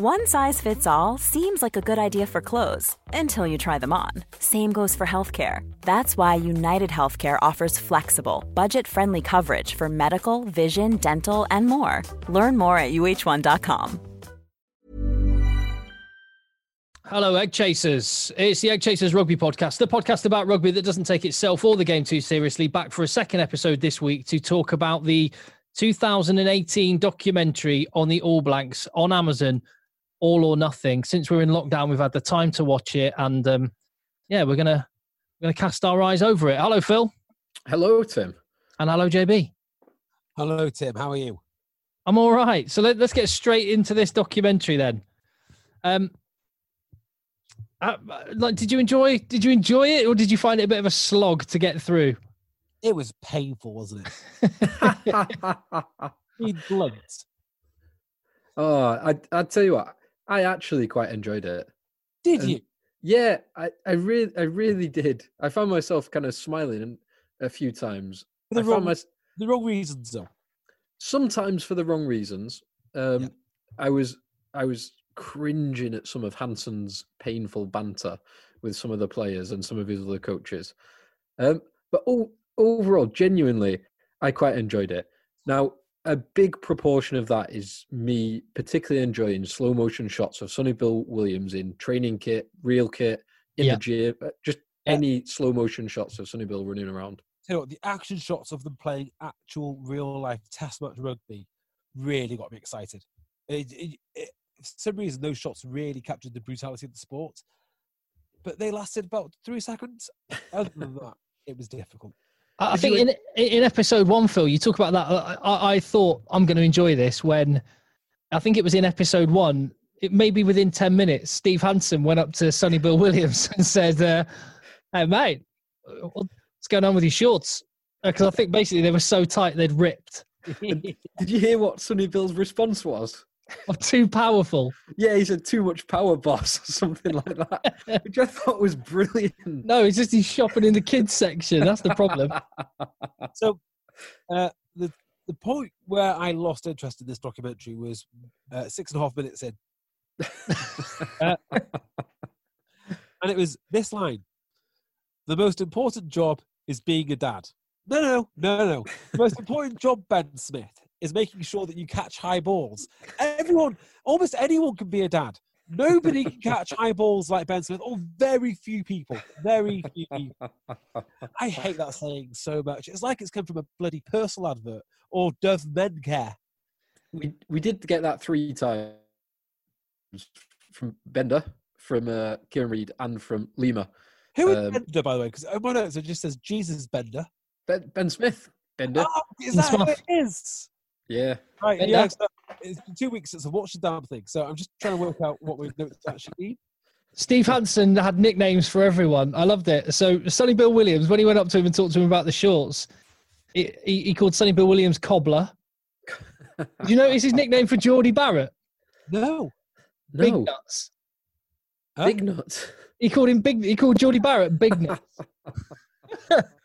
One size fits all seems like a good idea for clothes until you try them on. Same goes for healthcare. That's why United Healthcare offers flexible, budget friendly coverage for medical, vision, dental, and more. Learn more at uh1.com. Hello, Egg Chasers. It's the Egg Chasers Rugby Podcast, the podcast about rugby that doesn't take itself or the game too seriously. Back for a second episode this week to talk about the 2018 documentary on the All Blacks on Amazon, All or Nothing. Since we're in lockdown, we've had the time to watch it, and um, yeah, we're gonna we're gonna cast our eyes over it. Hello, Phil. Hello, Tim. And hello, JB. Hello, Tim. How are you? I'm all right. So let, us get straight into this documentary then. Um, uh, like, did you enjoy? Did you enjoy it, or did you find it a bit of a slog to get through? It was painful, wasn't it? Be blunt. Oh, I I tell you what, I actually quite enjoyed it. Did and, you? Yeah, I I really I really did. I found myself kind of smiling a few times. For the, I wrong, my, the wrong reasons, though. Sometimes for the wrong reasons. Um, Yeah. I was I was cringing at some of Hansen's painful banter with some of the players and some of his other coaches. Um, but o- overall, genuinely, I quite enjoyed it. Now, a big proportion of that is me particularly enjoying slow motion shots of Sonny Bill Williams in training kit, real kit, in Yeah. the gym, uh, just Yeah. any slow motion shots of Sonny Bill running around. You what, the action shots of them playing actual real life test match rugby really got me excited. It, it, it, for some reason, those shots really captured the brutality of the sport, but they lasted about three seconds. Other than that, it was difficult. I Did think you in in episode one, Phil, you talk about that. I, I, I thought I'm going to enjoy this when I think it was in episode one. It maybe within ten minutes, Steve Hansen went up to Sonny Bill Williams and said, uh, "Hey, mate, what's going on with your shorts?" Because I think basically they were so tight they'd ripped. Did you hear what Sonny Bill's response was? Or too powerful. Yeah, he said too much power, boss, or something like that, which I thought was brilliant. No, it's just he's shopping in the kids section. That's the problem. So, uh, the the point where I lost interest in this documentary was uh, six and a half minutes in, Uh, and it was this line: "The most important job is being a dad." No, no, no, no, no. The most important job, Ben Smith, is making sure that you catch high balls. Everyone, almost anyone, can be a dad. Nobody can catch high balls like Ben Smith, or very few people. Very few people. I hate that saying so much. It's like it's come from a bloody personal advert or Dove Men Care. we we did get that three times from Bender, from uh, Kieran Read, and from Lima. Who is Um, Bender, by the way? Because on my notes it just says Jesus Bender. Ben, ben Smith, Bender. Oh, is Ben that who it is? Yeah, Right, Bender. yeah. So it's been two weeks since I've watched the damn thing, so I'm just trying to work out what my notes actually mean. Steve Hansen had nicknames for everyone. I loved it. So Sonny Bill Williams, when he went up to him and talked to him about the shorts, he, he, he called Sonny Bill Williams Cobbler. Did you notice his nickname for Jordie Barrett? No. no. Big Nuts. Huh? big nuts. He called him Big. He called Jordie Barrett Big Nuts.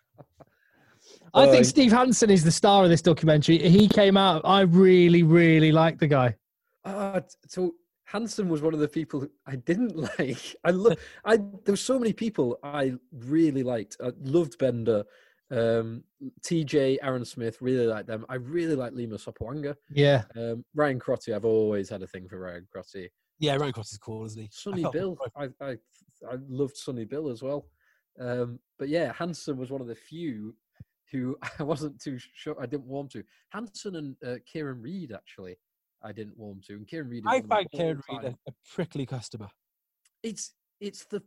I think Steve Hansen is the star of this documentary. He came out. I really, really like the guy. Uh, so Hansen was one of the people I didn't like. I love. I there were so many people I really liked. I loved Bender, um, TJ, Aaron Smith. Really liked them. I really like Lima Sopoaga. Yeah, Um, Ryan Crotty. I've always had a thing for Ryan Crotty. Yeah, Ryan Crotty's cool, isn't he? I Sonny felt- Bill. I, I I loved Sonny Bill as well. Um, but yeah, Hansen was one of the few who I wasn't too sure. I didn't warm to. Hansen and uh, Kieran Read actually, I didn't warm to. And Kieran Read. is I one of my find Kieran Read a, a prickly customer. It's it's the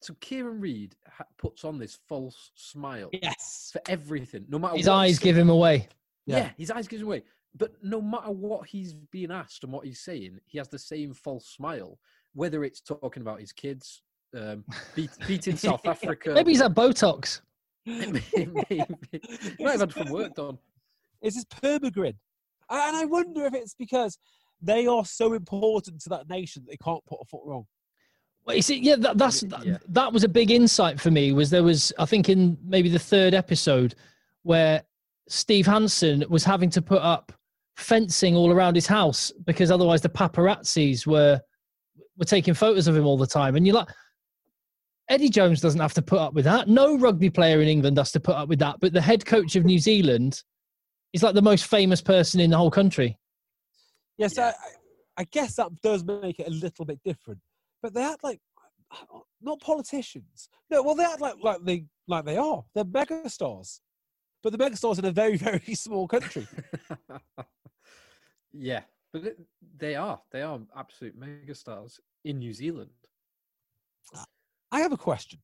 so Kieran Read ha- puts on this false smile Yes. for everything, no matter his what eyes give him away. Yeah. Yeah. his eyes gives him away. but no matter what he's being asked and what he's saying, he has the same false smile. Whether it's talking about his kids, um, beat, beating South Africa, Maybe he's had Botox. Maybe, maybe. He might have had some work done. It's this permagrin. And I wonder if it's because they are so important to that nation that they can't put a foot wrong. Well, you see, yeah, that, that's Yeah. that was a big insight for me. Was there was I think in maybe the third episode where Steve Hansen was having to put up fencing all around his house because otherwise the paparazzis were were taking photos of him all the time, and you're like. Eddie Jones doesn't have to put up with that. No rugby player in England has to put up with that. But the head coach of New Zealand is like the most famous person in the whole country. Yes, Yeah. I, I- I guess that does make it a little bit different. But they act like not politicians. No, well, they act like like they like they are. They're megastars, but the megastars in a very very small country. yeah, but it, they are. They are absolute megastars in New Zealand. Ah. I have a question.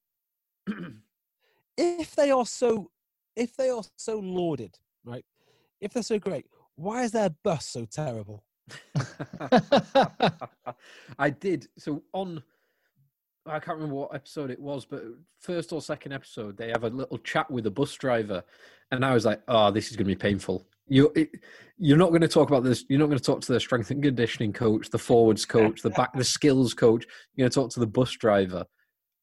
if they are so, if they are so lauded, right? If they're so great, why is their bus so terrible? I did. So on, I can't remember what episode it was, but first or second episode, they have a little chat with a bus driver, and I was like, "Oh, this is going to be painful." You, you're not going to talk about this. You're not going to talk to the strength and conditioning coach, the forwards coach, the back, the skills coach. You're going to talk to the bus driver.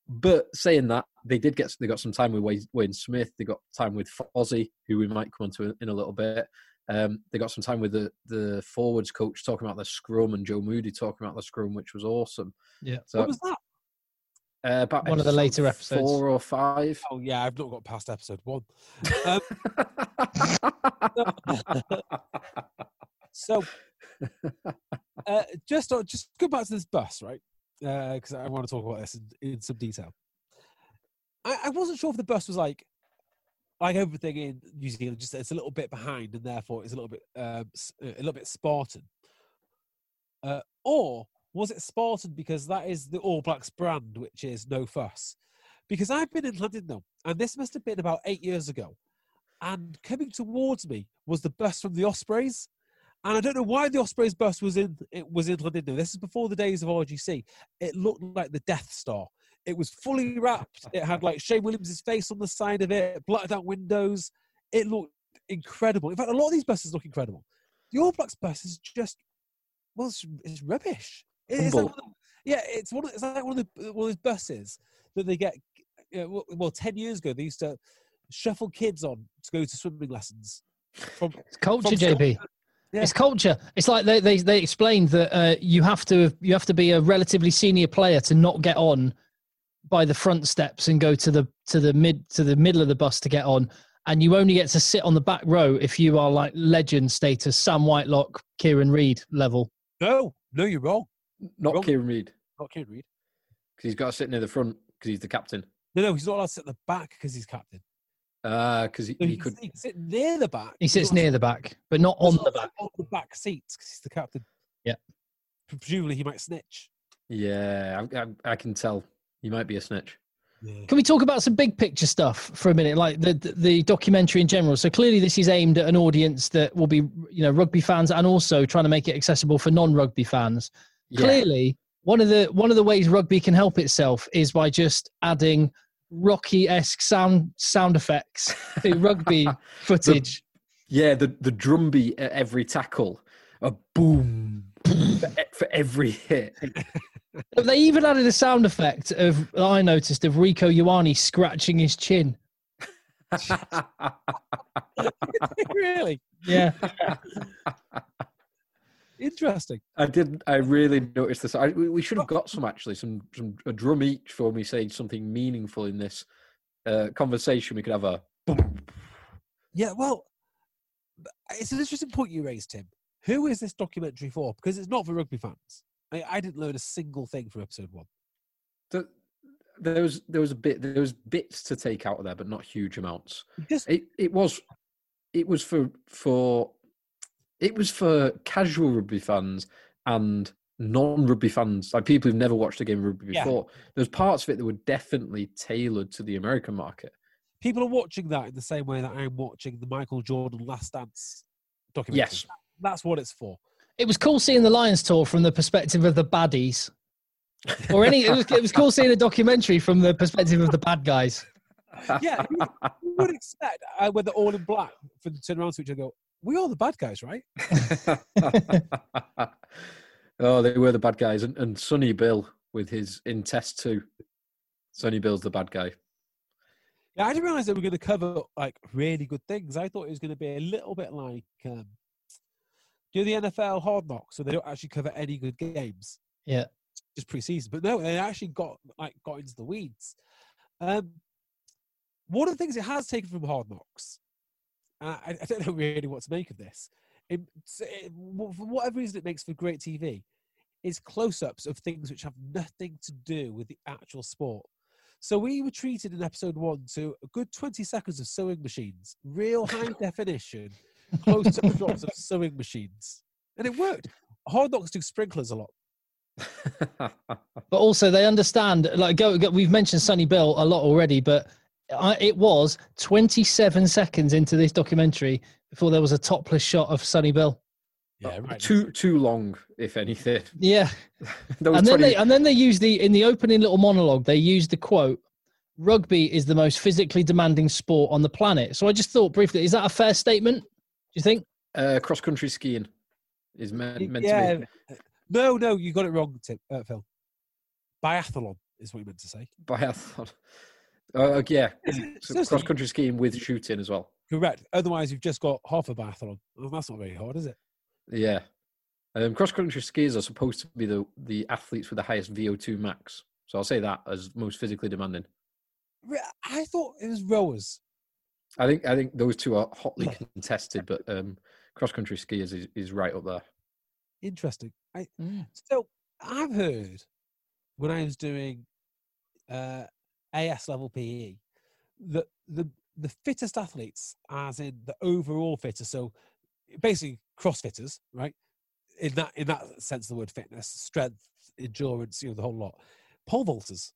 But saying that, they did get they got some time with Wayne, Smith. They got time with Fozzie, who we might come on to in a little bit. Um, they got some time with the, the forwards coach talking about the scrum and Joe Moody talking about the scrum, which was awesome. Yeah. So what was that? uh, about One of the later episodes. four or five. Oh yeah, I've not got past episode one. Um, so, uh, just uh, just go back to this bus, right? Because I want to talk about this in, in some detail. I, I wasn't sure if the bus was like like everything in New Zealand, just it's a little bit behind, and therefore it's a little bit um, a little bit Spartan. Uh, or was it Spartan because that is the All Blacks brand, which is no fuss? Because I've been in London now, and this must have been about eight years ago. And coming towards me was the bus from the Ospreys, and I don't know why the Ospreys bus was in it was in London. This is before the days of RGC. It looked like the Death Star. It was fully wrapped. It had like Shane Williams' face on the side of it, blacked out windows. It looked incredible. In fact, a lot of these buses look incredible. The All Blacks bus is just well, it's, it's rubbish. It- It's like Humble. one of the- yeah, it's one. Of, it's like one of the one of those buses that they get. You know, well, well, ten years ago they used to shuffle kids on to go to swimming lessons. From It's culture, From JP. Yeah. It's culture. It's like they they, they explained that uh, you have to you have to be a relatively senior player to not get on by the front steps and go to the to the mid to the middle of the bus to get on, and you only get to sit on the back row if you are like legend status, Sam Whitelock, Kieran Read level. no, no, you're wrong. Not Wrong. Kieran Read, Not Kieran Read. because he's got to sit near the front because he's the captain. No, no, he's not allowed to sit at the back because he's captain. Uh, because he, So he he, could. he can sit near the back. He sits near the back, but not on the back. On the back seats because he's the captain. Yeah. Presumably he might snitch. Yeah, I, I, I can tell. He might be a snitch. Yeah. Can we talk about some big picture stuff for a minute, like the, the the documentary in general? So clearly, this is aimed at an audience that will be, you know, rugby fans, and also trying to make it accessible for non-rugby fans. Yeah. Clearly, one of the one of the ways rugby can help itself is by just adding Rocky-esque sound sound effects to rugby footage. Yeah, the the drum beat at every tackle, a boom for, e- for every hit. They even added a sound effect of I noticed of Rieko Ioane scratching his chin. really Yeah, interesting. I did. I really noticed this. I, we should have got some actually, some some a drum each for me saying something meaningful in this uh, conversation. We could have a boom. Yeah, well, it's an interesting point you raised, Tim. Who is this documentary for? Because it's not for rugby fans. I, I didn't learn a single thing from episode one. Th- There was there was a bit there was bits to take out of there, but not huge amounts. Just It it was it was for for it was for casual rugby fans and non-rugby fans, like people who've never watched a game of rugby Yeah. before. There's parts of it that were definitely tailored to the American market. people are watching that in the same way that I'm watching the Michael Jordan Last Dance documentary. Yes, that's what it's for. It was cool seeing the Lions tour from the perspective of the baddies. Or any, it was, it was cool seeing a documentary from the perspective of the bad guys. Yeah, you, you would expect uh, when they're all in black for them to turn around to each other and go, "We are the bad guys, right?" oh, they were the bad guys, and, and Sonny Bill with his in test two. Sonny Bill's the bad guy. Yeah, I didn't realize they were going to cover like really good things. I thought it was going to be a little bit like um, do the NFL Hard Knocks, so they don't actually cover any good games. Yeah. just preseason. But no, they actually got like got into the weeds. Um, one of the things it has taken from Hard Knocks, and I, I don't know really what to make of this. It, it, for whatever reason, it makes for great TV. Is close-ups of things which have nothing to do with the actual sport. So we were treated in episode one to a good 20 seconds of sewing machines, real high definition, close up shots of sewing machines. And it worked. Hard Knocks do sprinklers a lot. But also, they understand. Like, go, go we've mentioned Sonny Bill a lot already, but I, it was 27 seconds into this documentary before there was a topless shot of Sonny Bill. Yeah, right. too too long, if anything. Yeah, and then 20 they and then they use the in the opening little monologue. They used the quote, "Rugby is the most physically demanding sport on the planet." So I just thought briefly, is that a fair statement? Do you think? uh, cross country skiing is meant, meant yeah. to be No, no, you got it wrong, Tim, uh, Phil. Biathlon is what you meant to say. biathlon. Uh, yeah, so cross country skiing with shooting as well. Correct. Otherwise, you've just got half a biathlon. Well, that's not very hard, is it? Yeah. Um, cross country skiers are supposed to be the, the athletes with the highest VO2 max. So I'll say that as most physically demanding. I thought it was rowers. I think I think those two are hotly contested, but um, cross country skiers is, is right up there. Interesting. I, Mm. So I've heard when I was doing uh, AS level PE that the the fittest athletes, as in the overall fittest, so basically CrossFitters, right? In that in that sense of the word fitness, strength, endurance, you know, the whole lot. Pole vaulters.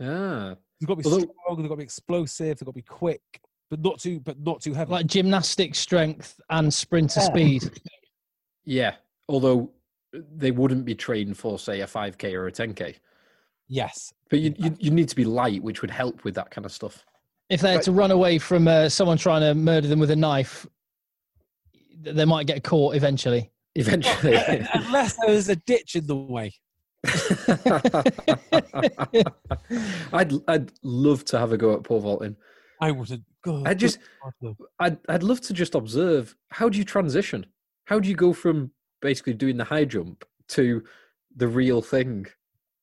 Ah, They've got to be Although- strong, they've got to be explosive, they've got to be quick, but not too but not too heavy. Like gymnastic strength and sprinter Yeah. speed. yeah. Although they wouldn't be trained for, say, a 5K or a 10K. Yes. But you, you, you need to be light, which would help with that kind of stuff. If they had to run away from uh, someone trying to murder them with a knife, they might get caught eventually. Eventually. Unless there's a ditch in the way. I'd I'd love to have a go at pole vaulting. I wouldn't. go. I just I'd I'd love to just observe how do you transition? How do you go from basically doing the high jump to the real thing?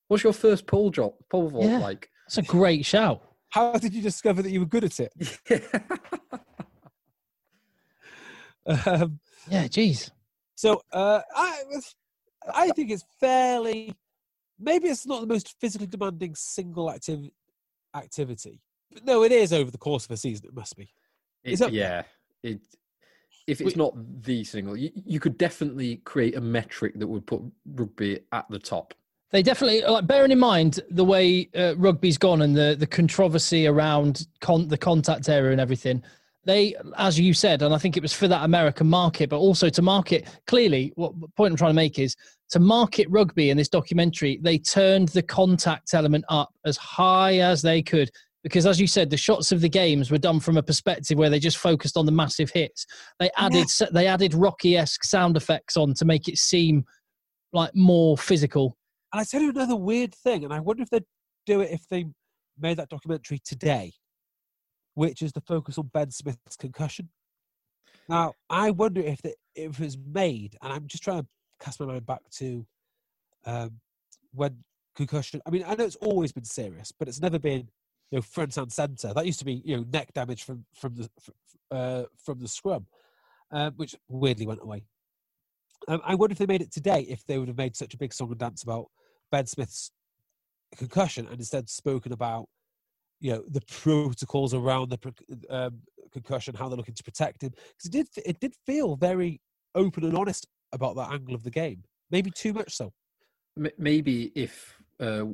What's your first pole drop pole vault Yeah. like? That's a great shout. How did you discover that you were good at it? Um, Yeah, geez. so uh, I, I think it's fairly. Maybe it's not the most physically demanding single activ- activity, but no, it is over the course of a season. It must be. It- that- yeah. It if it's We- not the single, you, you could definitely create a metric that would put rugby at the top. They definitely like bearing in mind the way uh, rugby's gone and the the controversy around con- the contact area and everything. They, as you said, and I think it was for that American market, but also to market clearly. What point I'm trying to make is to market rugby in this documentary. They turned the contact element up as high as they could because, as you said, the shots of the games were done from a perspective where they just focused on the massive hits. They added they added Rocky esque sound effects on to make it seem like more physical. And I tell you another weird thing, and I wonder if they'd do it if they made that documentary today, which is the focus on Ben Smith's concussion. Now, I wonder if the, if it was made, and I'm just trying to cast my mind back to um, when concussion. I mean, I know it's always been serious, but it's never been you know front and center. That used to be you know neck damage from from the uh, from the scrum, um, which weirdly went away. Um, I wonder if they made it today, if they would have made such a big song and dance about Ben Smith's concussion and instead spoken about, you know, the protocols around the um, concussion, how they're looking to protect him. Because it did, it did feel very open and honest about that angle of the game. Maybe too much so. Maybe if uh,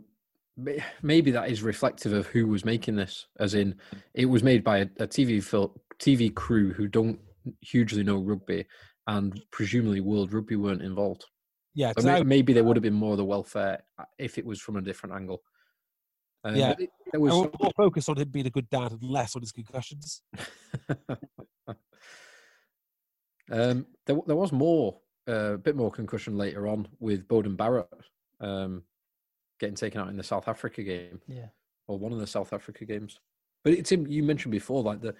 maybe that is reflective of who was making this, as in it was made by a, a TV fil- TV crew who don't hugely know rugby, and presumably World Rugby weren't involved. Yeah, So 'cause may- I, maybe there would have been more of the welfare uh, if it was from a different angle. Um, Yeah. but it- there I was want more focus on him being a good dad and less on his concussions. um, there, there was more, uh, a bit more concussion later on with Beauden Barrett um, getting taken out in the South Africa game. Yeah. or one of the South Africa games. But it's in, you mentioned before, like the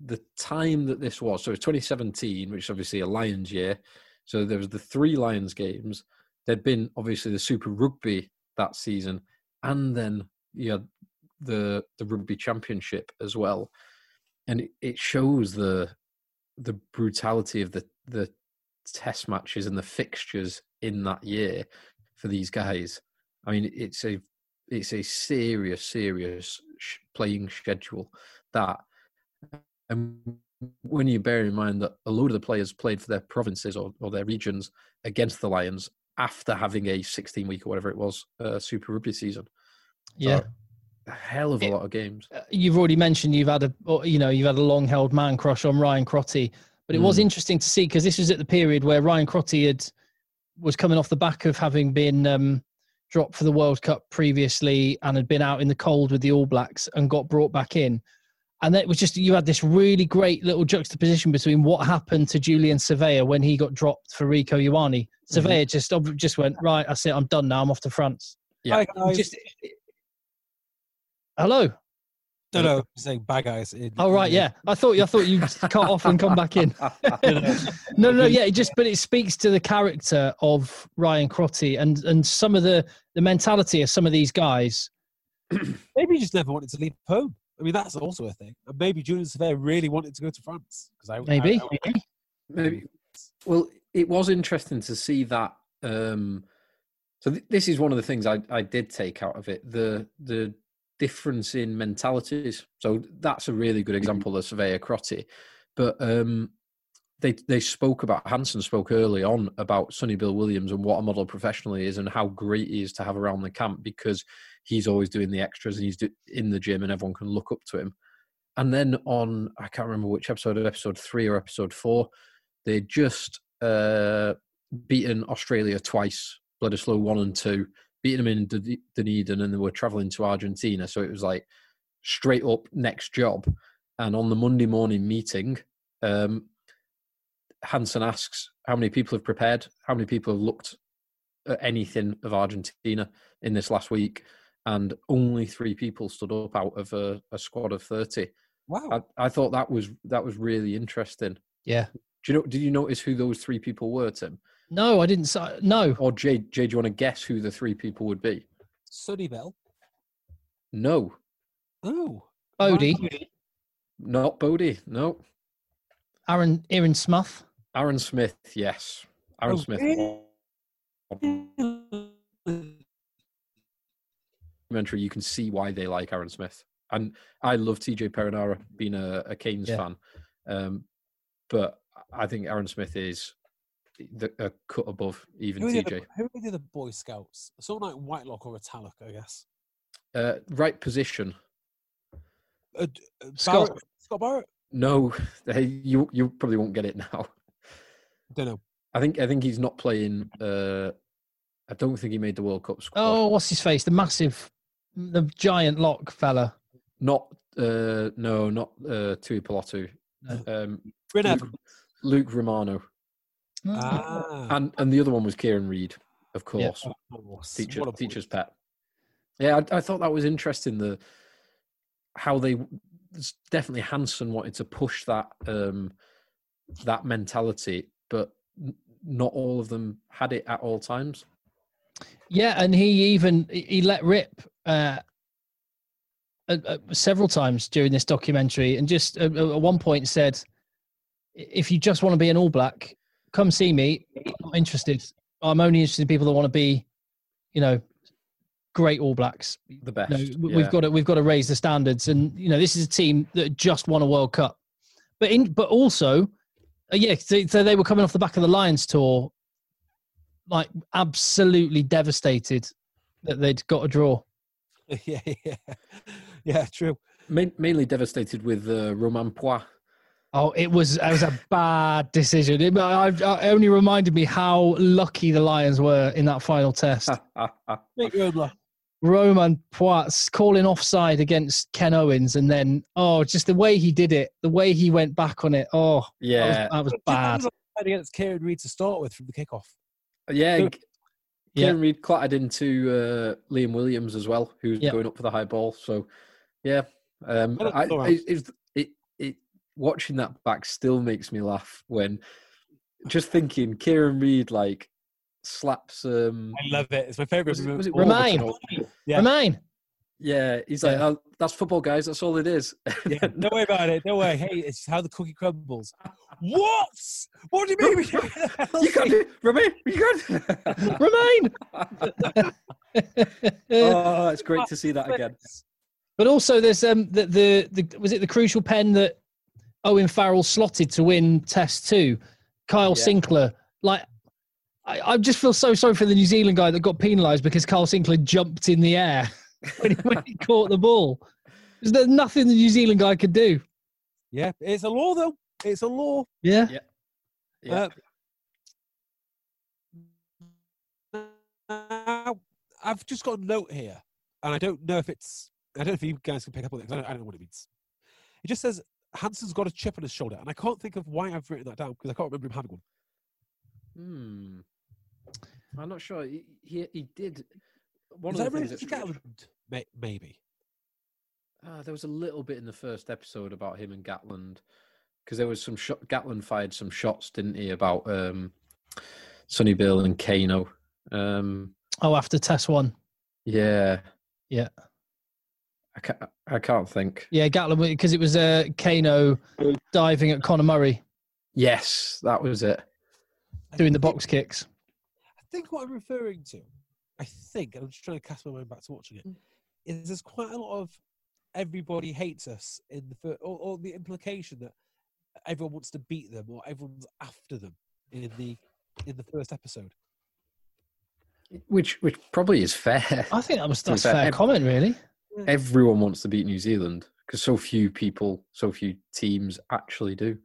the time that this was. So it's 2017, which is obviously a Lions year. So there was the three Lions games. There'd been obviously the Super Rugby that season, and then you had the the Rugby Championship as well. And it, shows the the brutality of the the test matches and the fixtures in that year for these guys. I mean, it's a it's a serious, serious playing schedule. That, and when you bear in mind that a load of the players played for their provinces or, or their regions against the Lions after having a 16 week or whatever it was uh, Super Rugby season. Yeah. So, a hell of a It- lot of games. Uh, you've already mentioned you've had a you know you've had a long held man crush on Ryan Crotty, but it was Mm. interesting to see because this was at the period where Ryan Crotty had was coming off the back of having been um, dropped for the World Cup previously and had been out in the cold with the All Blacks and got brought back in. And it was just you had this really great little juxtaposition between what happened to Julian Savea when he got dropped for Rieko Ioane. Savea mm-hmm. just just went right. That's it. I'm done now. I'm off to France. Yeah. Bye, guys. Just hello. no, no, I'm saying bad guys. in- Oh right, yeah. I thought I thought you cut off and come back in. No, no, yeah. It just but it speaks to the character of Ryan Crotty and and some of the the mentality of some of these guys. Maybe he just never wanted to leave home. I mean, that's also a thing. And maybe Julian Savea really wanted to go to France because I Maybe. I- I- Maybe. Well, it was interesting to see that. Um, so th- this is one of the things I, I did take out of it the the difference in mentalities. So that's a really good example of Savea Crotty. But um, they they spoke about Hansen spoke early on about Sonny Bill Williams and what a model professional he is and how great he is to have around the camp because he's always doing the extras and he's do, in the gym and everyone can look up to him. And then on I can't remember which episode, of episode three or episode four, they just uh, beaten Australia twice, Bledisloe one and two, beating them in Dun- Dunedin, and they were traveling to Argentina. So it was like straight up next job. And on the Monday morning meeting, um, Hansen asks how many people have prepared, how many people have looked at anything of Argentina in this last week, and only three people stood up out of a, a squad of thirty. wow. I, I thought that was that was really interesting. Yeah. Do you know? Did you notice who those three people were, Tim? No, I didn't. say uh, No. Or Jay? Jay, do you want to guess who the three people would be? Sonny Bill. No, Oh. Bodie, not Bodie. No, Aaron, Aaron Smith. Aaron Smith. Yes, Aaron Oh, Smith. really? Documentary. You can see why they like Aaron Smith, and I love TJ Perenara, being a, a Canes Yeah. fan. Um, but I think Aaron Smith is the, a cut above even Who are, the TJ. who are the Boy Scouts? Someone like Whitelock or Retallick, I guess. Uh, right position. Uh, uh, Scott. Scott Barrett? No, you you probably won't get it now. Don't know. I think I think he's not playing. Uh, I don't think he made the World Cup squad. Oh, what's his face? The massive, the giant lock fella. Not uh, no, not uh, Tuipulotu. No. Um, Luke, Luke Romano, Ah. and and the other one was Kieran Read, of Yeah. course, Oh, teacher what a boy. teacher's pet. Yeah, I, I thought that was interesting. The how they definitely Hansen wanted to push that um, that mentality, but not all of them had it at all times. Yeah, and he even he let rip uh, uh, several times during this documentary, and just at one point said, "If you just want to be an All Black, come see me. I'm not interested. I'm only interested in people that want to be, you know, great All Blacks. The best. You know, yeah. we've got to we've got to raise the standards, and you know, this is a team that just won a World Cup, but in but also, uh, yeah, so, so they were coming off the back of the Lions tour, like absolutely devastated that they'd got a draw. yeah, yeah, yeah, true. Main, mainly devastated with uh, Romain Poite Oh, it was it was a bad decision. It, I, I only reminded me how lucky the Lions were in that final test. Make your own luck. Calling offside against Ken Owens, and then oh, just the way he did it, the way he went back on it. Oh, yeah, that was, that was bad. Was against Kieran Read to start with from the kickoff. yeah. So- Yeah. Kieran Read clattered into uh, Liam Williams as well, who's Yeah. going up for the high ball. So, yeah, um, I I, it, it, it, it, watching that back still makes me laugh when just thinking Kieran Read like slaps. Um, I love it. It's my favorite. Was it- was it Romain? Yeah. Remain. Yeah, he's like, Yeah. oh, that's football, guys. That's all it is. Yeah, don't worry about it. Don't worry. Hey, it's how the cookie crumbles. What? What do you mean? you can't do Romain, you can't. Remain. oh, it's great to see that again. But also, there's um the, the the was it the crucial pen that Owen Farrell slotted to win Test Two, Kyle Yeah. Sinckler. Like, I, I just feel so sorry for the New Zealand guy that got penalised because Carl Sinckler jumped in the air when he, when he caught the ball. There's nothing the New Zealand guy could do. Yeah, it's a law though. It's a law. Yeah. Yeah. Uh, I've just got a note here, and I don't know if it's. I don't know if you guys can pick up on it. 'cause I don't, I don't know what it means. It just says Hansen's got a chip on his shoulder, and I can't think of why I've written that down because I can't remember him having one. Hmm. I'm not sure. He he, he did. One Is of that the related things to that, Gatland? May- Maybe. Ah, there was a little bit in the first episode about him and Gatland because there was some shot. Gatland fired some shots, didn't he, about um, Sonny Bill and Kaino. Um, Oh, after Test One. yeah. Yeah. I can't. I can't think. Yeah, Gatland because it was uh, Kaino diving at Conor Murray Yes, that was it. Doing the box kicks. I think what I'm referring to, I think, and I'm just trying to cast my mind back to watching it, mm. is there's quite a lot of everybody hates us in the first, or, or the implication that everyone wants to beat them or everyone's after them in the in the first episode. Which which probably is fair. I think that was that's a fair, fair comment, really. Everyone wants to beat New Zealand because so few people, so few teams actually do.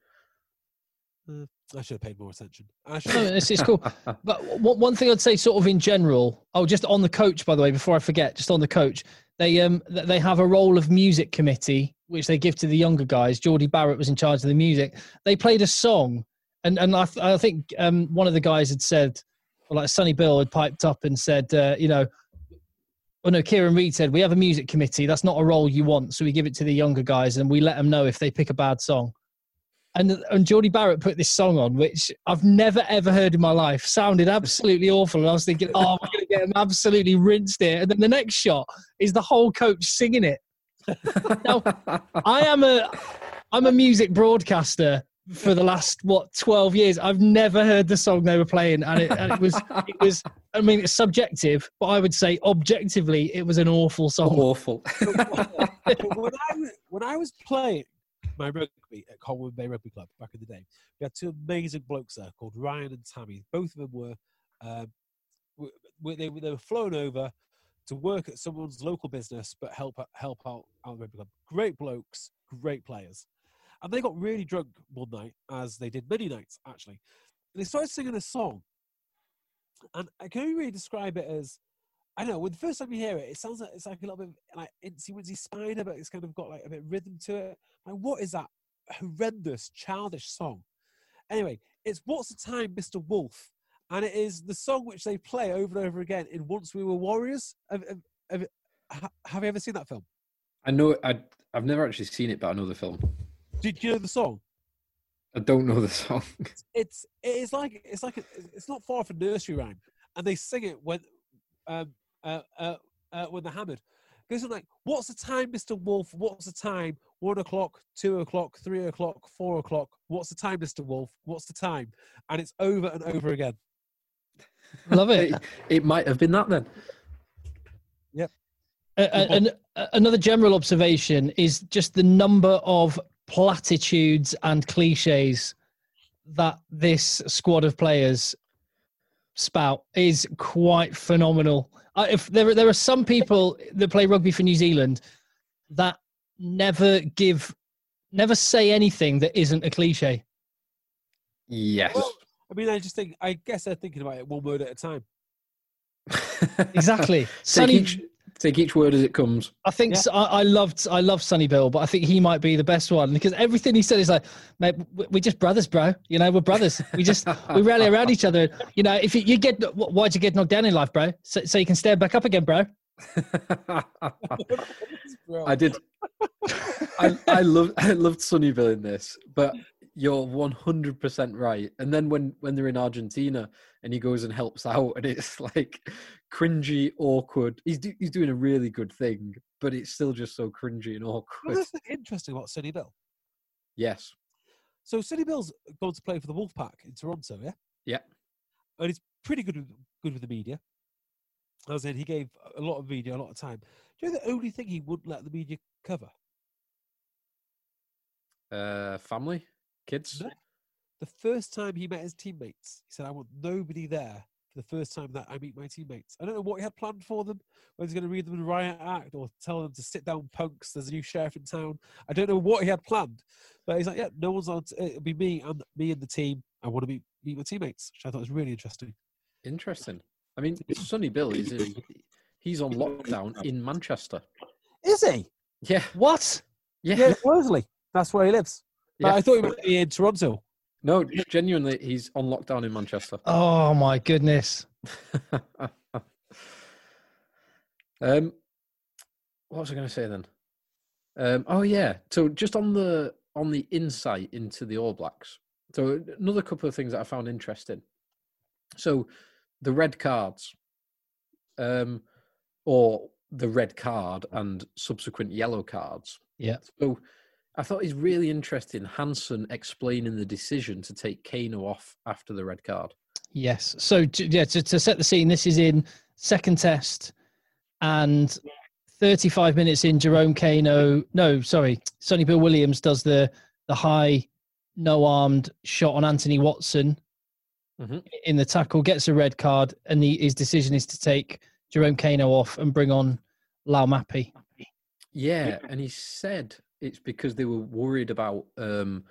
Mm. I should have paid more attention. I should No, it's, it's cool. But one one thing I'd say, sort of in general. Oh, just on the coach, by the way, before I forget, just on the coach, they um they have a role of music committee which they give to the younger guys. Jordie Barrett was in charge of the music. They played a song, and and I, th- I think um one of the guys had said, well, like Sonny Bill had piped up and said, uh, you know. Oh no, Kieran Read said we have a music committee. That's not a role you want, so we give it to the younger guys and we let them know if they pick a bad song. And and Jordie Barrett put this song on, which I've never ever heard in my life. Sounded absolutely awful, and I was thinking, oh, we're gonna get him absolutely rinsed here. And then the next shot is the whole coach singing it. Now, I am a I'm a music broadcaster for the last what 12 years. I've never heard the song they were playing, and it, and it was it was. I mean, it's subjective, but I would say objectively, it was an awful song. Awful. when, I, when I was playing my rugby at Colwyn Bay Rugby Club back in the day, we had two amazing blokes there called Ryan and Tammy. Both of them were, um, w- w- they, were- they were flown over to work at someone's local business, but help help out out the rugby club. Great blokes, great players, and they got really drunk one night, as they did many nights actually. And they started singing a song, and I can only really describe it as I don't know. When the first time you hear it, it sounds like it's like a little bit like Incy Wincy Spider, but it's kind of got like a bit of rhythm to it. Like, what is that horrendous, childish song? Anyway, it's What's the Time, Mr. Wolf? And it is the song which they play over and over again in Once We Were Warriors. Have, have, have, have you ever seen that film? I know. I I've never actually seen it, but I know the film. Do you know the song? I don't know the song. It's it's like it's like a, it's not far from nursery rhyme, and they sing it when um uh, uh, uh when they're hammered. It goes on like, "What's the time, Mister Wolf? What's the time? One o'clock, two o'clock, three o'clock, four o'clock. What's the time, Mister Wolf? What's the time?" And it's over and over again. Love it. it, it might have been that then. Uh, uh, and another general observation is just the number of platitudes and cliches that this squad of players spout is quite phenomenal. Uh, if there, there are some people that play rugby for New Zealand that never give never say anything that isn't a cliche. Yes. Well, I mean, I just think, I guess they're thinking about it one word at a time. Exactly. take Sonny, each take each word as it comes. I think Yeah. s- I, I loved I love Sonny Bill, but I think he might be the best one because everything he said is like, mate, we- we're just brothers, bro. You know, we're brothers. We just we rally around each other. You know, if you, you get why'd you get knocked down in life, bro? So, so you can stand back up again, bro. I did. I I loved I loved Sonny Bill in this, but you're one hundred percent right. And then when when they're in Argentina and he goes and helps out, and it's like cringy, awkward. He's do, he's doing a really good thing, but it's still just so cringy and Well, awkward. that's interesting about Sonny Bill. Yes. So Sonny Bill's gone to play for the Wolfpack in Toronto, yeah? Yeah. And he's pretty good with, good with the media. As in, he gave a lot of media a lot of time. Do you know the only thing he wouldn't let the media cover? Uh, family, kids. No. The first time he met his teammates, he said, I want nobody there for the first time that I meet my teammates. I don't know what he had planned for them, whether he's going to read them a riot act or tell them to sit down punks, there's a new sheriff in town. I don't know what he had planned. But he's like, yeah, no one's on, t- uh, it'll be me and me and the team. I want to meet, meet my teammates, which I thought was really interesting. Interesting. I mean, Sonny Bill is in, he's on lockdown in Manchester. Is he? Yeah. What? Yeah. Yeah, Worsley. That's where he lives. But Yeah. I thought he might be in Toronto. No, genuinely, he's on lockdown in Manchester. Oh my goodness. um, what was I going to say then? Um, oh yeah. So just on the on the insight into the All Blacks. So another couple of things that I found interesting. So the red cards, um, or the red card and subsequent yellow cards. Yeah. So I thought it's really interesting. Hansen explaining the decision to take Kaino off after the red card. Yes. So to, yeah, to, to set the scene, this is in second test, and 35 minutes in, Jerome Kaino. No, sorry, Sonny Bill Williams does the the high, no armed shot on Anthony Watson Mhm. in the tackle, gets a red card, and the, his decision is to take Jerome Kaino off and bring on Laumape. Yeah, and he said it's because they were worried about um,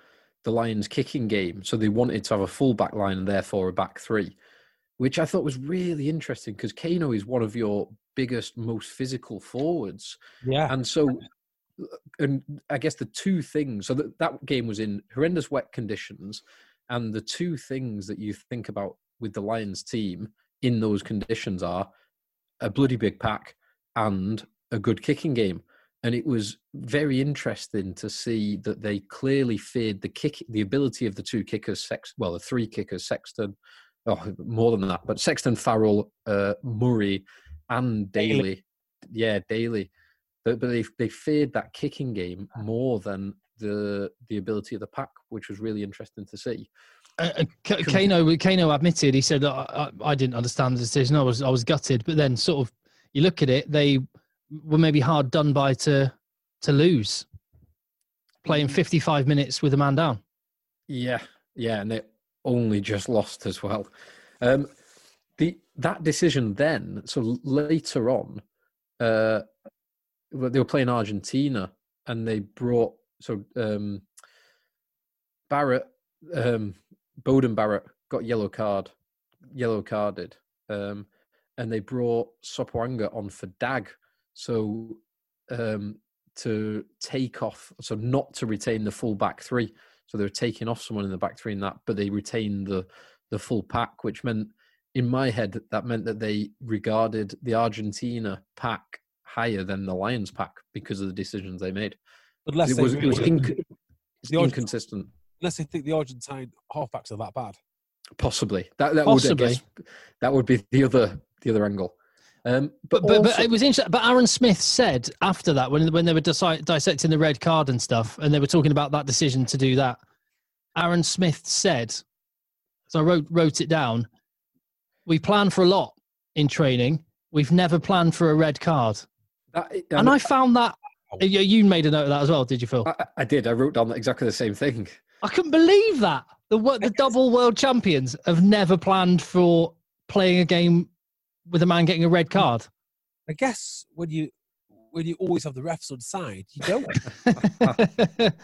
the Lions' kicking game, so they wanted to have a full back line and therefore a back three, which I thought was really interesting because Kaino is one of your biggest, most physical forwards, Yeah. and so, and I guess the two things. So that that game was in horrendous wet conditions, and the two things that you think about with the Lions team in those conditions are a bloody big pack and a good kicking game and it was very interesting to see that they clearly feared the kick the ability of the two kickers sex well the three kickers sexton oh more than that but sexton farrell uh, murray and daly yeah daly but, but they they feared that kicking game more than the the ability of the pack which was really interesting to see Uh, uh, Kaino, Kaino admitted he said I, I, I didn't understand the decision. I was I was gutted, but then sort of you look at it, they were maybe hard done by to to lose, playing 55 minutes with a man down. Yeah, yeah, and they only just lost as well. Um, the that decision then, so later on, uh, they were playing Argentina, and they brought so um, Barrett, um, Beauden Barrett got yellow card, yellow carded, um, and they brought Sopoaga on for Dagg, so um, to take off, so not to retain the full back three. So they were taking off someone in the back three in that, but they retained the the full pack, which meant in my head that meant that they regarded the Argentina pack higher than the Lions pack because of the decisions they made. Unless, It was it was inc- The inconsistent. unless they think the Argentine halfbacks are that bad. Possibly that that Possibly. would guess, that would be the other the other angle. Um, But but but, but it was interesting. But Aaron Smith said after that when when they were disi- dissecting the red card and stuff, and they were talking about that decision to do that. Aaron Smith said, so I wrote wrote it down. We plan for a lot in training. We've never planned for a red card, that, and I found that you you made a note of that as well. Did you, Phil? I, I did. I wrote down exactly the same thing. I couldn't believe that the the double world champions have never planned for playing a game with a man getting a red card. I guess when you when you always have the refs on side, you don't.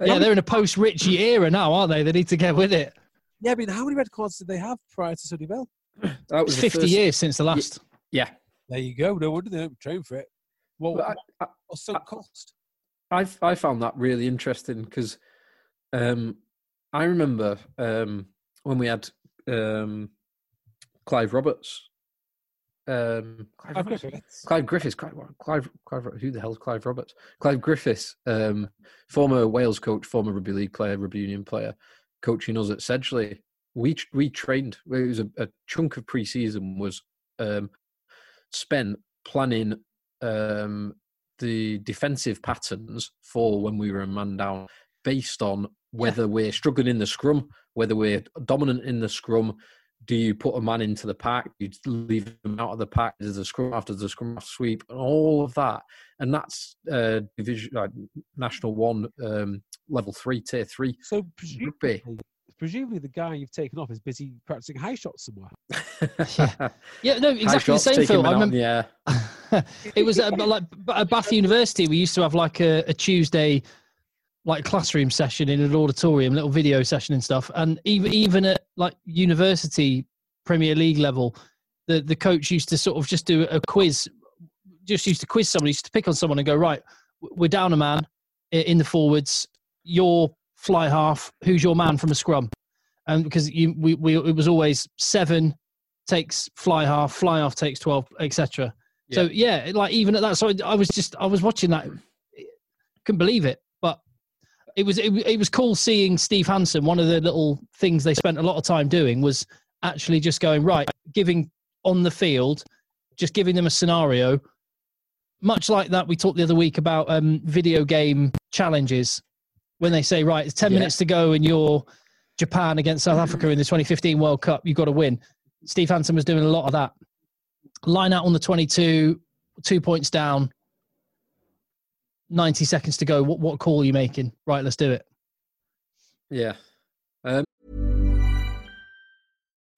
Yeah, they're in a post Richie era now, aren't they? They need to get with it. Yeah, I mean, how many red cards did they have prior to Sonny Bill? that It's was the 50 first- years since the last. Yeah, There you go. No wonder they don't train for it. Well, but I, I, what's the cost? I I found that really interesting because um, I remember um, when we had um, Clive Roberts. Um, Clive, I've Roberts? got. Clive Griffiths. Clive, Clive, Clive, who the hell's Clive Roberts? Clive Griffiths, um, former Wales coach, former rugby league player, rugby union player, coaching us at Sedgley. We we trained. It was a, a chunk of pre-season was um, spent planning um, the defensive patterns for when we were a man down, based on whether we're struggling in the scrum, whether we're dominant in the scrum. Do you put a man into the pack? Do you leave them out of the pack? Does the scrum after the scrum half sweep? And all of that, and that's uh, division uh, national one, um, level three, tier three So rugby. presumably, presumably the guy you've taken off is busy practicing high shots somewhere. Yeah, yeah, no, High exactly the same, taking Phil. I remember the air. it was at, like at Bath University. We used to have like a, a Tuesday, like classroom session in an auditorium, little video session and stuff. And even even at like university Premier League level, the the coach used to sort of just do a quiz. Just used to quiz somebody, used to pick on someone and go, right, we're down a man in the forwards. You're fly half. Who's your man from a scrum? And because you, we, we, it was always seven takes fly half, fly half takes twelve, etc. So yeah, like even at that, so I was just I was watching that, couldn't believe it. It was it, it was cool seeing Steve Hansen. One of the little things they spent a lot of time doing was actually just going right, giving on the field, just giving them a scenario, much like that we talked the other week about um, video game challenges when they say right, it's ten Yeah. minutes to go and you're Japan against South Africa in the 2015 World Cup, you've got to win. Steve Hansen was doing a lot of that. Line out on the 22, two points down, 90 seconds to go. What, what call are you making? Right, let's do it. Yeah. Um...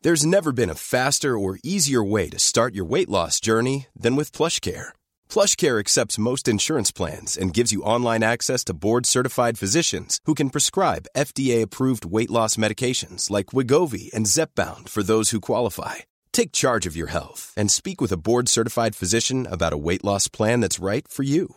There's never been a faster or easier way to start your weight loss journey than with PlushCare. PlushCare accepts most insurance plans and gives you online access to board-certified physicians who can prescribe FDA-approved weight loss medications like Wegovy and Zepbound for those who qualify. Take charge of your health and speak with a board-certified physician about a weight loss plan that's right for you.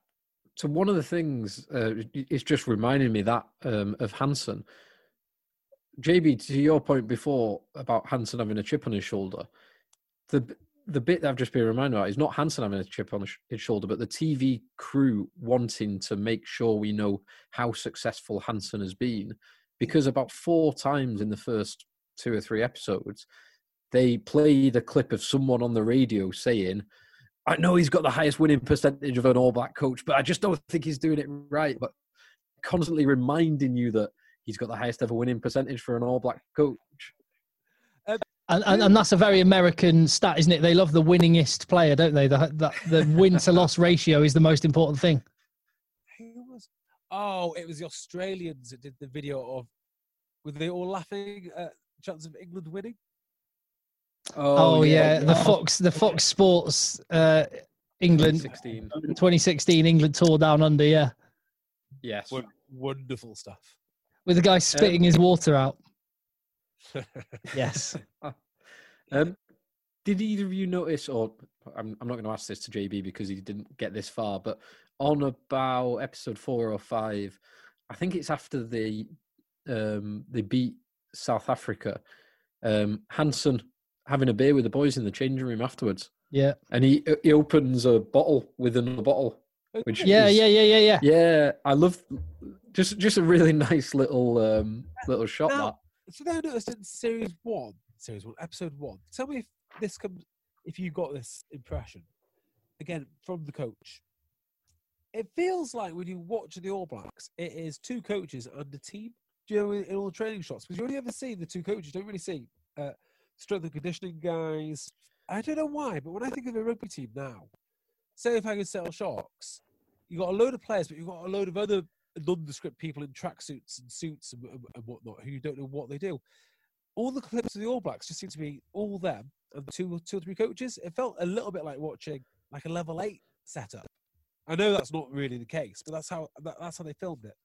so one of the things uh, it's just reminding me that um, of Hansen. JB, to your point before about Hansen having a chip on his shoulder, the the bit that I've just been reminded about is not Hansen having a chip on his shoulder, but the TV crew wanting to make sure we know how successful Hansen has been, because about four times in the first two or three episodes, they played a clip of someone on the radio saying. I know he's got the highest winning percentage of an All Black coach, but I just don't think he's doing it right. But constantly reminding you that he's got the highest ever winning percentage for an All Black coach. And, and, and that's a very American stat, isn't it? They love the winningest player, don't they? The, the, the win to loss ratio is the most important thing. Who was? Oh, it was the Australians that did the video of. Were they all laughing at chance of England winning? Oh, yeah, the Fox, the Fox Sports uh, England 16. 2016 England tour down under, yeah, Yes. Won- Wonderful stuff. with the guy spitting his water out. Yes. Um, did either of you notice, or I'm, I'm not going to ask this to JB because he didn't get this far, but on about episode four or five, I think it's after they um, they beat South Africa. Um, Hansen having a beer with the boys in the changing room afterwards, Yeah. and he he opens a bottle with another bottle, which Yeah, is- yeah, yeah, yeah, yeah. yeah. I love just just a really nice little um, little shot. Now- that So then I noticed in series one, series one, episode one. Tell me if this comes, if you got this impression, again from the coach. It feels like when you watch the All Blacks, it is two coaches and a team. you know, in, in all the training shots because you only ever see the two coaches. You don't really see uh, strength and conditioning guys. I don't know why, but when I think of a rugby team now, say if I could Sale Sharks, you got a load of players, but you've got a load of other nondescript people in tracksuits and suits and, and, and whatnot who you don't know what they do. All the clips of the All Blacks just seem to be all them and two, two or three coaches. It felt a little bit like watching like a level eight setup. I know that's not really the case, but that's how that, that's how they filmed it.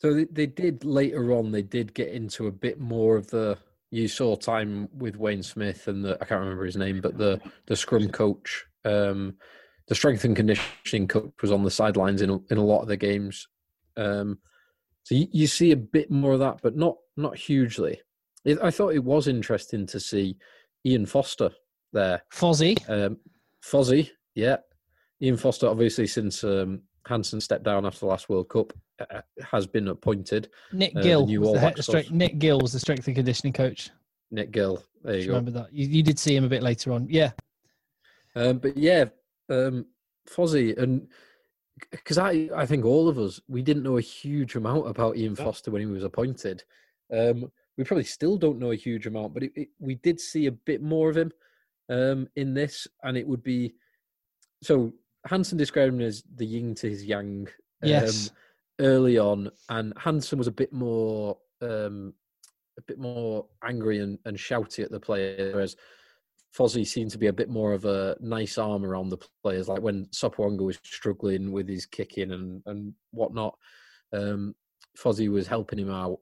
So they, they did later on. They did get into a bit more of the. You saw time with Wayne Smith and the I can't remember his name, but the the scrum coach, um, the strength and conditioning coach was on the sidelines in in a lot of the games. Um, so you, you see a bit more of that, but not not hugely. It, I thought it was interesting to see Ian Foster there. Fozzie. Um, Fozzie, yeah. Ian Foster, obviously, since um, Hansen stepped down after the last World Cup, uh, has been appointed. Nick uh, Gill. new was the head, strength, Nick Gill was the strength and conditioning coach. Nick Gill. There you you go. remember that? You, you did see him a bit later on. Yeah. Um, but yeah, um, Fozzie, and because I, I think all of us, we didn't know a huge amount about Ian Foster when he was appointed. Um, we probably still don't know a huge amount, but it, it, we did see a bit more of him um, in this, and it would be so. Hansen described him as the yin to his yang um, Yes. Early on, and Hansen was a bit more um, a bit more angry and, and shouty at the players, whereas Fozzie seemed to be a bit more of a nice arm around the players, like when Sopoaga was struggling with his kicking and, and whatnot. Um, was helping him out.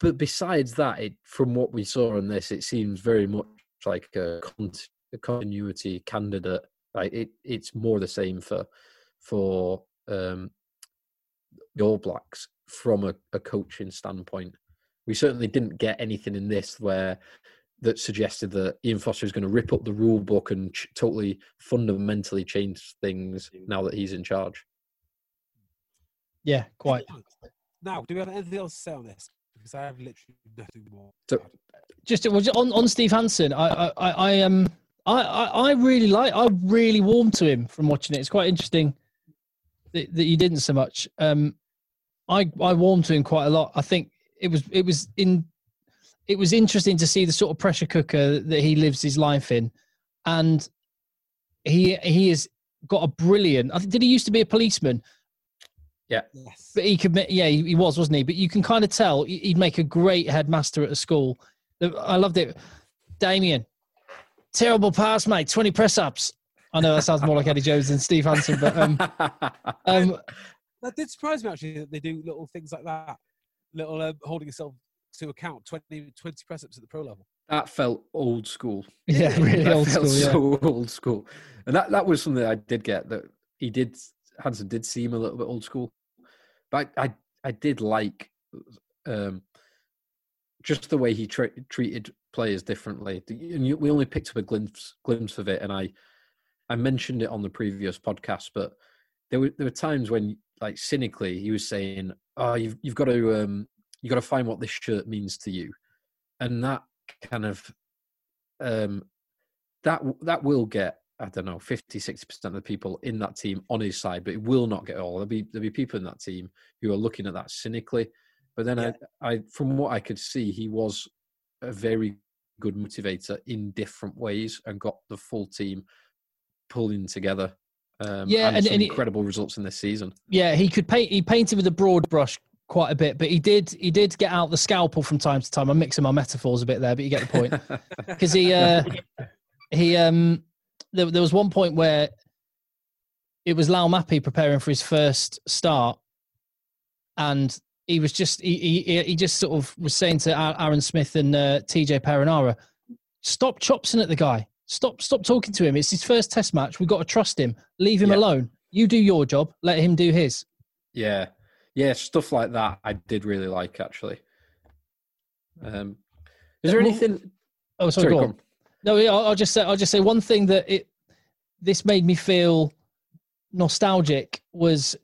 But besides that, it, from what we saw in this, it seems very much like a, cont- a continuity candidate. Like it, it's more the same for for um, the All Blacks from a, a coaching standpoint. We certainly didn't get anything in this where that suggested that Ian Foster is going to rip up the rule book and ch- totally fundamentally change things now that he's in charge. Yeah, quite. Now, do we have anything else to say on this? Because I have literally nothing more. So- Just on on Steve Hansen. I I I, I um I, I I really like. I really warmed to him from watching it. It's quite interesting that, that you didn't so much. Um, I I warmed to him quite a lot. I think it was it was in it was interesting to see the sort of pressure cooker that he lives his life in, and he he has got a brilliant. I think did he used to be a policeman? Yes. But he could, yeah, he he was, wasn't he? But you can kind of tell he- he'd make a great headmaster at a school. I loved it. Damien, terrible pass, mate. Twenty press ups. I know that sounds more like Eddie Jones than Steve Hansen, but um, um, That did surprise me actually that they do little things like that. Little um, holding yourself to account 20, 20 press ups at the pro level. that felt old school. yeah, really that old felt school. Yeah. so old school. And that, that was something I did get that he did Hansen did seem a little bit old school. But I I, I did like um just the way he tra- treated players differently. And you, we only picked up a glimpse glimpse of it and I I mentioned it on the previous podcast, but there were there were times when like cynically he was saying, "Oh, you've you've got to um you got to find what this shirt means to you." And that kind of um that that will get I don't know 50 60 percent of the people in that team on his side, but it will not get all. There'll be there'll be people in that team who are looking at that cynically. But then I, I from what I could see, he was a very good motivator in different ways and got the full team pulling together. Um, Yeah, and, and- and he- incredible results in this season. Yeah, he could paint. He painted with a broad brush quite a bit, but he did. He did get out the scalpel from time to time. I'm mixing my metaphors a bit there, but you get the point. because he uh he um there, there was one point where it was Laumape preparing for his first start and he was just he he, he just sort of was saying to Aaron Smith and uh, TJ Perenara stop chopsing at the guy stop stop talking to him it's his first test match we've got to trust him leave him Yeah. alone you do your job let him do his Yeah, yeah, stuff like that. I did really like actually. Um, is there Well, anything? oh sorry, go go on. No, yeah, I'll I'll just say I'll just say one thing that it this made me feel nostalgic was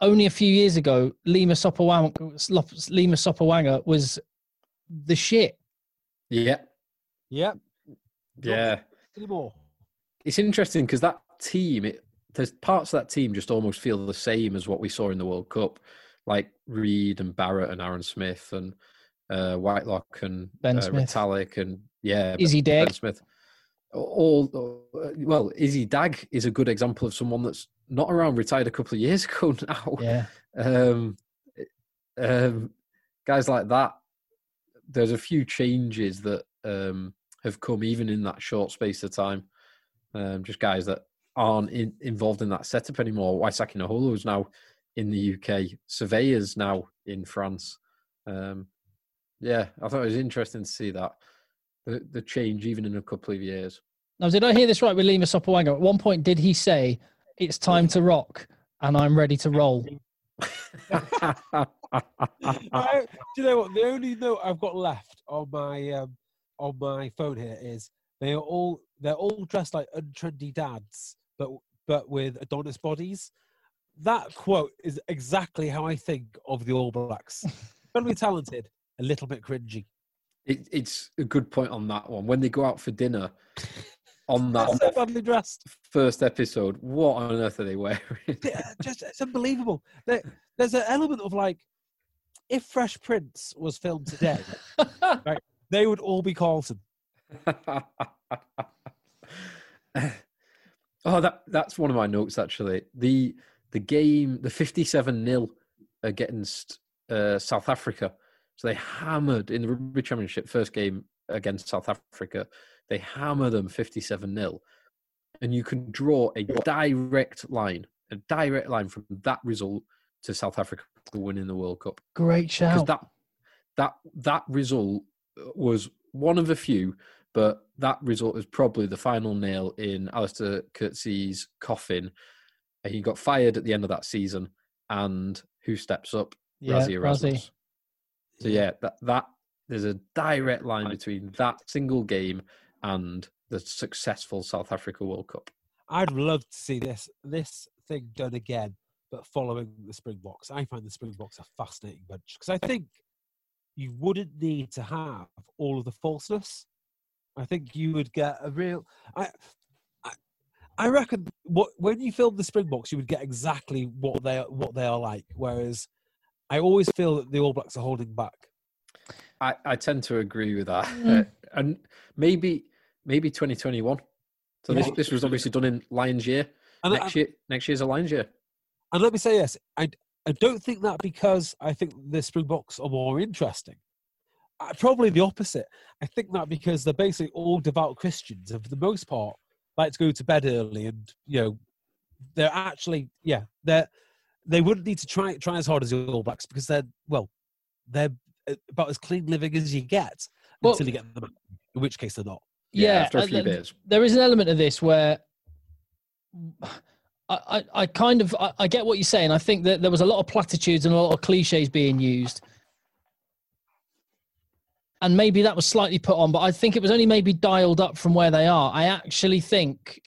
only a few years ago. Lima Sopoaga, Lima Sopoaga was the shit. Yeah, Yep. yeah. Anymore. It's interesting because that team, it, there's parts of that team just almost feel the same as what we saw in the World Cup. like Read and Barrett and Aaron Smith and uh, Whitelock and Ben uh, Smith. Retallick and yeah, Izzy Ben Dagg. Smith. All uh, well, Izzy Dagg is a good example of someone that's not around, retired a couple of years ago now. Yeah. Um, um, guys like that. There's a few changes that um, have come even in that short space of time. Um, just guys that aren't in, involved in that setup anymore. Waisake Naholo is now in the UK. Savea's now in France. Um, yeah, I thought it was interesting to see that the the change even in a couple of years. Now, did I hear this right with Lima Sopoaga? At one point, did he say, "It's time to rock, and I'm ready to roll"? I- do you know what? The only note I've got left on my um, on my phone here is they are all they're all dressed like untrendy dads, but but with Adonis bodies. That quote is exactly how I think of the All Blacks. Incredibly talented, a little bit cringy. It, it's a good point on that one. When they go out for dinner on that so badly dressed. first episode, what on earth are they wearing? Just it's unbelievable. There, there's an element of like, if Fresh Prince was filmed today, right, they would all be Carlton. oh, that that's one of my notes actually. The the game, the fifty-seven 0 against uh, South Africa. So they hammered in the rugby championship first game against South Africa. They hammer them fifty-seven 0 and you can draw a direct line, a direct line from that result to South Africa winning the World Cup Great because shout. that that that result was one of a few, but that result is probably the final nail in Allister Coetzee's coffin. Uh, He got fired at the end of that season, and who steps up? Yeah, Rassie Rassie. Erasmus. So yeah, that that there's a direct line between that single game and the successful South Africa World Cup. I'd love to see this this thing done again, but following the Springboks. I find the Springboks a fascinating bunch because I think you wouldn't need to have all of the falseness. I think you would get a real. I, I, I reckon what when you film the Springboks, you would get exactly what they are, what they are like. Whereas, I always feel that the All Blacks are holding back. I, I tend to agree with that, Mm. Uh, and maybe maybe 2021. So this Yeah. this was obviously done in Lions year. And, I, next year, next year's a Lions year. and let me say this: I I don't think that because I think the Springboks are more interesting. Uh, probably the opposite. I think that because they're basically all devout Christians, and for the most part, like to go to bed early, and you know, they're actually yeah, they're they wouldn't need to try try as hard as the All Blacks because they're well, they're uh, about as clean living as you get Well- until you get them. In which case, they're not. yeah, after a few th- days. there is an element of this where I, I, I kind of I, I get what you're saying. I think that there was a lot of platitudes and a lot of cliches being used. And maybe that was slightly put on, but I think it was only maybe dialed up from where they are. I actually think,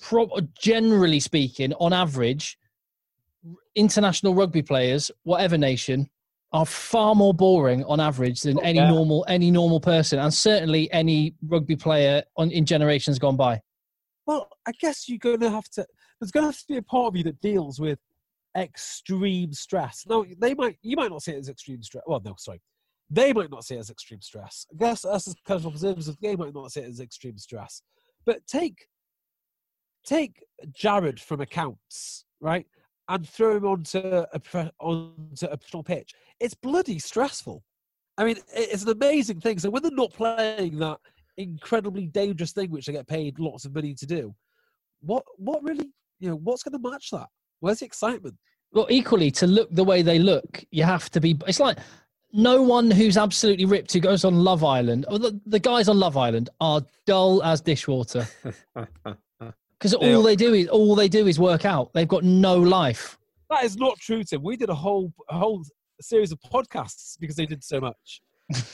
pro- generally speaking, on average, international rugby players, whatever nation, are far more boring on average than oh, any yeah. normal any normal person, and certainly any rugby player on in generations gone by. Well, I guess you're going to have to. There's going to have to be a part of you that deals with extreme stress. Now, they might, you might not see it as extreme stress. Well, no, sorry, they might not see it as extreme stress. I guess us as casual observers of the game might not see it as extreme stress. But take, take Jared from accounts, right, and throw him onto a onto a pitch. It's bloody stressful. I mean, it's an amazing thing. So when they're not playing that incredibly dangerous thing which they get paid lots of money to do what what really you know what's going to match that where's the excitement Well, equally, to look the way they look, you have to be. It's like no one who's absolutely ripped who goes on Love Island, or the, the guys on Love Island are dull as dishwater because all they do is all they do is work out. They've got no life. that is not true tim we did a whole a whole series of podcasts because they did so much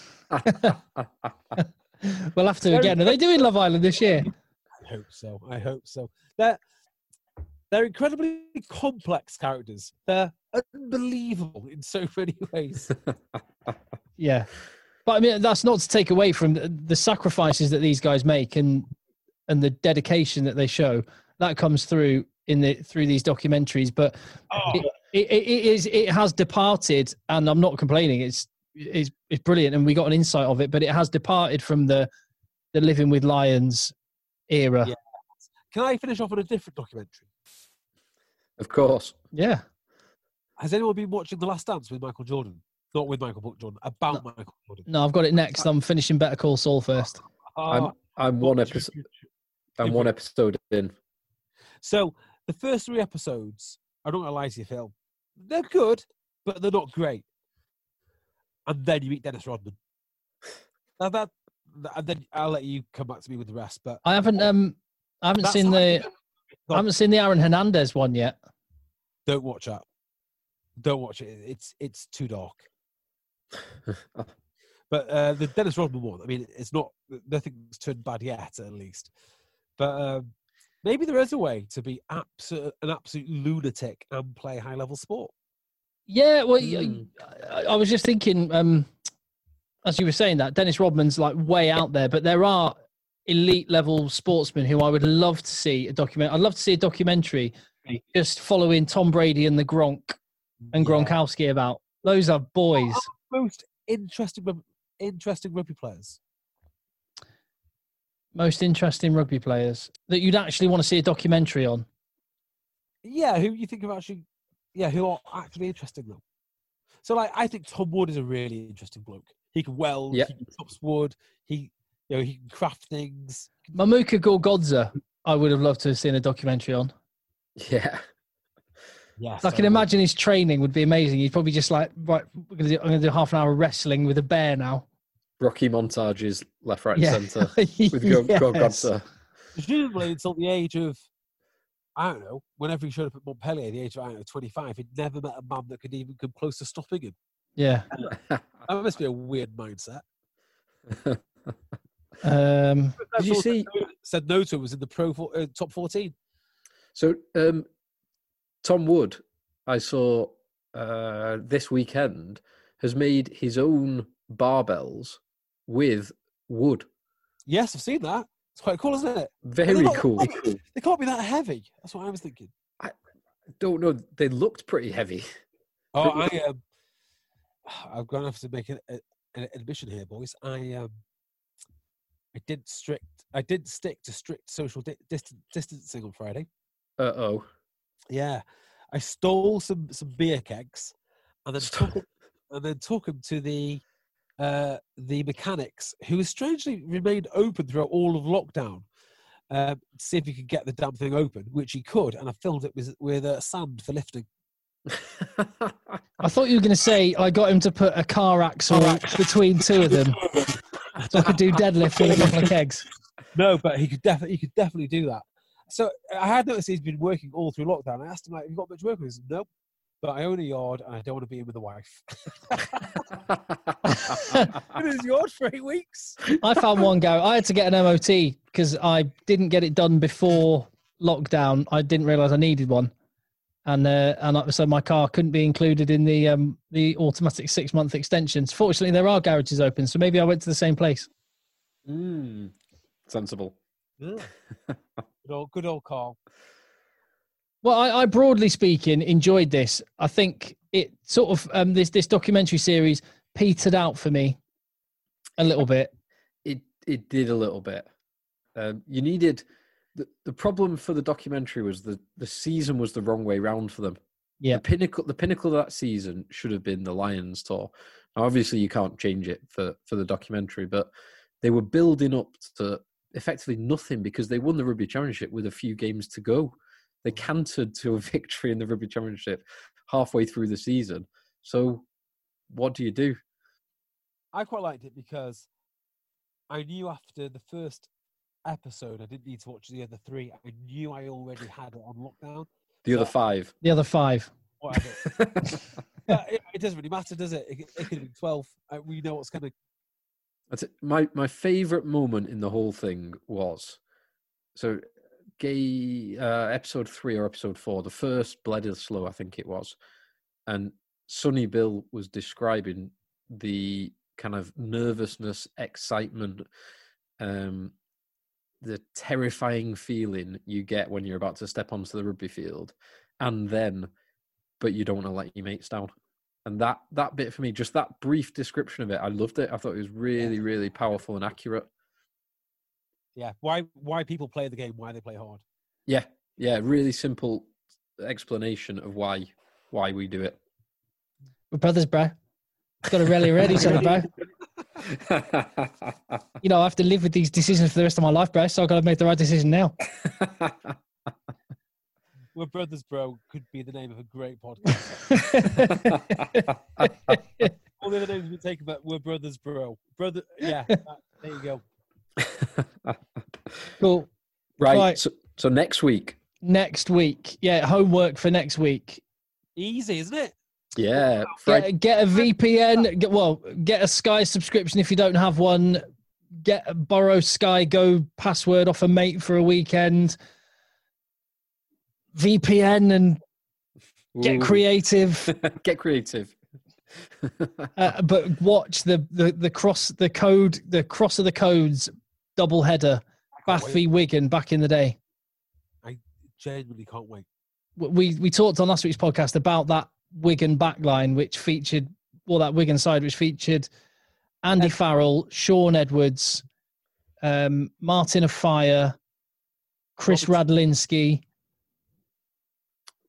We'll have to again. Are they doing Love Island this year? i hope so i hope so they're they're incredibly complex characters they're unbelievable in so many ways Yeah, but I mean that's not to take away from the, sacrifices that these guys make and and the dedication that they show. That comes through in the through these documentaries. But oh, It- it, it, it is it has departed, and I'm not complaining. It's it's it's brilliant, and we got an insight of it, but it has departed from the the living with lions era. Yeah. Can I finish off on a different documentary? Of course. Yeah. Has anyone been watching The Last Dance with Michael Jordan? Not with Michael Jordan, about Michael Jordan. No, I've got it next. I'm finishing Better Call Saul first. I'm Ah, I'm one episode I'm one episode in. So the first three episodes, I don't gonna lie to you, Phil, they're good, but they're not great. And then you meet Dennis Rodman. Now that, and then I'll let you come back to me with the rest. But I haven't um I haven't seen the feel. I haven't seen the Aaron Hernandez one yet. don't watch that. Don't watch it. It's it's too dark. But uh, the Dennis Rodman one, I mean, it's not nothing's turned bad yet, at least. But um, maybe there is a way to be absolute, an absolute lunatic and play high level sport. Yeah, well, Mm. I, I was just thinking, um, as you were saying that Dennis Rodman's like way out there, but there are elite level sportsmen who I would love to see a document. I'd love to see a documentary just following Tom Brady and the Gronk and. Gronkowski about. Those are boys. Most interesting, interesting rugby players. Most interesting rugby players that you'd actually want to see a documentary on. Yeah, who you think of actually? Yeah, who are actually interesting though. So, like, I think Tom Wood is a really interesting bloke. He can weld. Yeah. He chops wood. He, you know, he can craft things. Mamuka Gorgodze, I would have loved to have seen a documentary on. Yeah. Yes, I can imagine his training would be amazing. He'd probably just like, right, we're gonna do, I'm going to do half an hour of wrestling with a bear now. Rocky montages left, right, and centre with Go Yes. Godza. presumably until the age of I don't know, whenever he showed up at Montpellier, the age of I don't know, 25, he'd never met a man that could even come close to stopping him. Yeah. That must be a weird mindset. Um, Did you see? Said no to him was in the pro four, uh, top 14. So, um, Tom Wood, I saw uh, this weekend, has made his own barbells with wood. Yes, I've seen that. It's quite cool, isn't it? Very not- cool. They can't be that heavy. That's what I was thinking. I don't know. They looked pretty heavy. Oh, I um, I'm going to have to make an, an admission here, boys. I um, I did strict. I did stick to strict social di- distan- distancing on Friday. Uh oh. Yeah, I stole some some beer kegs, and then took 'em- and then took them to the uh, the mechanics, who strangely remained open throughout all of lockdown. Um, to see if he could get the damn thing open, which he could, and I filled it with with uh, sand for lifting. I thought you were going to say I got him to put a car axle between two of them, so I could do deadlift with a couple of kegs. No, but he could definitely he could definitely do that. So I had noticed he's been working all through lockdown. I asked him like, "Have you got much work?" He said, "Nope." But I own a yard and I don't want to be in with the wife. In his yard for eight weeks. I found one go. I had to get an MOT because I didn't get it done before lockdown. I didn't realize I needed one, and uh, and I- so my car couldn't be included in the um, the automatic six month extensions. Fortunately, there are garages open, so maybe I went to the same place. mm, sensible. Good old, good old Carl. Well, I, I broadly speaking enjoyed this. I think it sort of um, this this documentary series petered out for me a little bit. It it did a little bit. Um, you needed the, the problem for the documentary was the the season was the wrong way round for them. Yeah. The pinnacle the pinnacle of that season should have been the Lions tour. Now, obviously, you can't change it for for the documentary, but they were building up to effectively nothing because they won the rugby championship with a few games to go. They mm. cantered to a victory in the rugby championship halfway through the season. So, what do you do? I quite liked it because I knew after the first episode I didn't need to watch the other three. I knew I already had it on lockdown. The other five. The other five. Whatever. But it, it doesn't really matter, does it? It, it could have been twelve. Uh, we know what's coming. That's it. My my favorite moment in the whole thing was so gay uh, episode three or episode four, the first Bledisloe, I think it was, and Sonny Bill was describing the kind of nervousness, excitement, um, the terrifying feeling you get when you're about to step onto the rugby field, and then but you don't want to let your mates down. And that that bit for me, just that brief description of it, I loved it. I thought it was really, really powerful and accurate. Yeah. Why why people play the game, why they play hard. Yeah, yeah, really simple explanation of why why we do it. We're brothers, bro. Got to rally ready, son, bro. You know, I have to live with these decisions for the rest of my life, bro. So I've got to make the right decision now. We're brothers, bro. Could be the name of a great podcast. All the other names we take about we're brothers, bro. Brother, yeah. that- there you go. cool. right. Right. So, so next week, Next week, yeah, homework for next week. Easy, isn't it? Yeah, Get, get a VPN. Get, well, get a Sky subscription if you don't have one. Get borrow Sky Go password off a mate for a weekend. VPN and get Ooh. creative. get creative. uh, but watch the, the the cross the code the cross of the codes double header Bath v Wigan back in the day. I genuinely can't wait. We we talked on last week's podcast about that Wigan backline, which featured well that Wigan side, which featured Andy Farrell, Shaun Edwards, um, Martin of Fire, Kris Radlinski,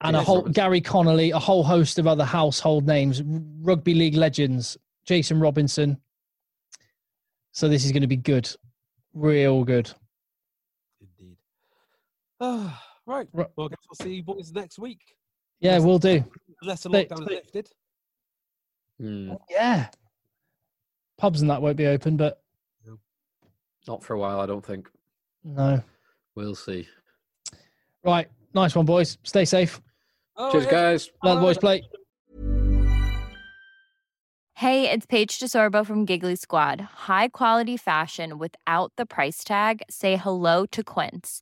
and a whole Gary Connolly, a whole host of other household names, rugby league legends, Jason Robinson. So this is going to be good, real good. Indeed. Ah, right. Ri- Well, I guess we'll see you boys next week. Yeah, we'll do. Unless the Stay- lockdown is lifted. Hmm, Yeah, pubs and that won't be open, but not for a while, I don't think. no. We'll see. Right, nice one, boys. Stay safe. Oh, Cheers, yeah. guys. Let the boys play. Hey, it's Paige DeSorbo from Giggly Squad. High quality fashion without the price tag. Say hello to Quince.